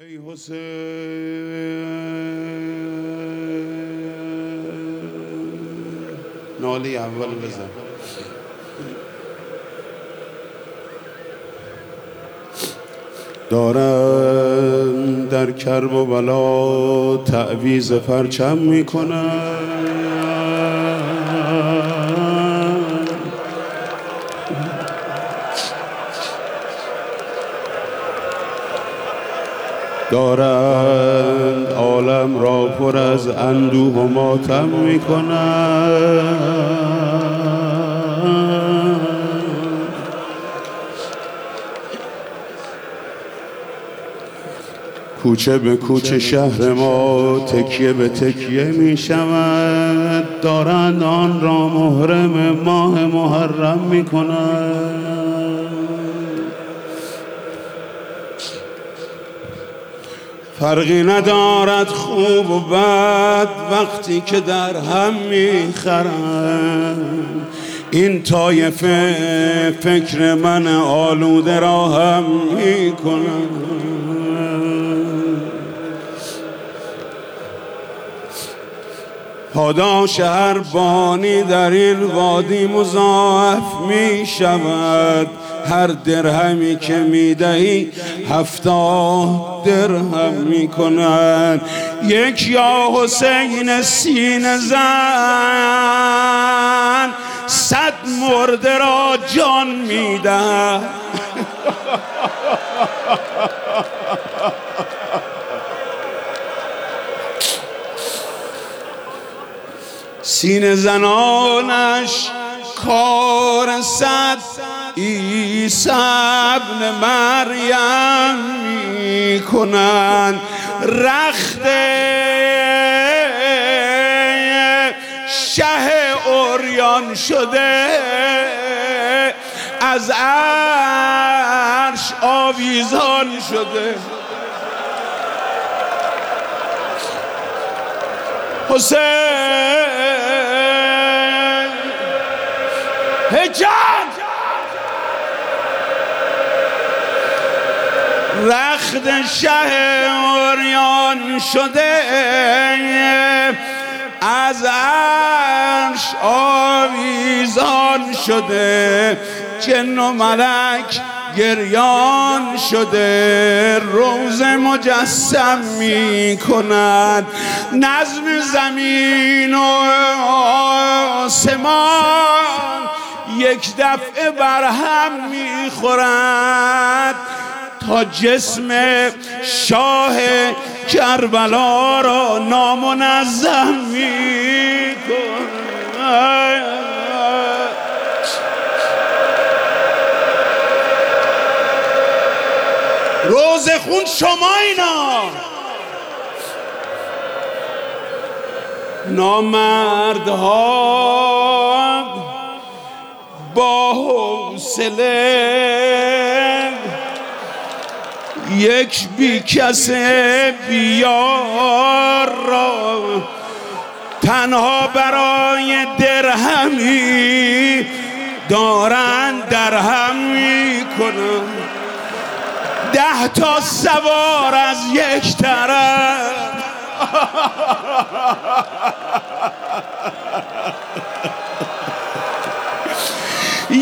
ای حسین. نالی اول بزن. دارن در کرب و بلا تعویز پرچم می‌کنن دارند عالم را پر از اندوه و ماتم می‌کنند. کوچه به کوچه شهر ما تکیه به تکیه می شود دارند آن را محرم ماه محرم می فرقی ندارد خوب و بد وقتی که در هم می‌خرم. این طایفه فکر من آلوده را هم می‌کنم. پاداش هر بانی در این وادی مضاعف می شود. هر درهمی که می‌دهی هفتاد درهم می‌کنن یک یا حسین سین زن صد مرده را جان می‌دهد سین زنانش کار صد عیسی ابن مریم می‌کنن. رخت شه اوریان شده از عرش آویزان شده. حسین هجان رخت شه اوریان شده از عرش آویزان شده جن و ملک گریان شده روز مجسم می کند نظم زمین و آسمان. یک دفعه بر هم می‌خورد تا جسم شاه کربلا را نامنظم می‌کند. روز خون شما اینا. نامردها با حوصله. یک بی کس بیار را. تنها برای درهمی دارن درهم می‌کنن. ده تا سوار از یک طرف.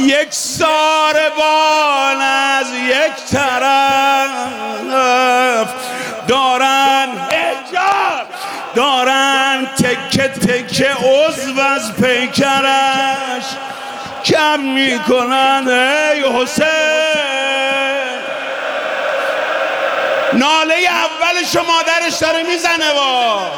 یک ساربان از یک طرف دارن دارن تکه تکه عضو از پیکرش کم می‌کنن ای حسین. ناله اولش مادرش داره می‌زنه با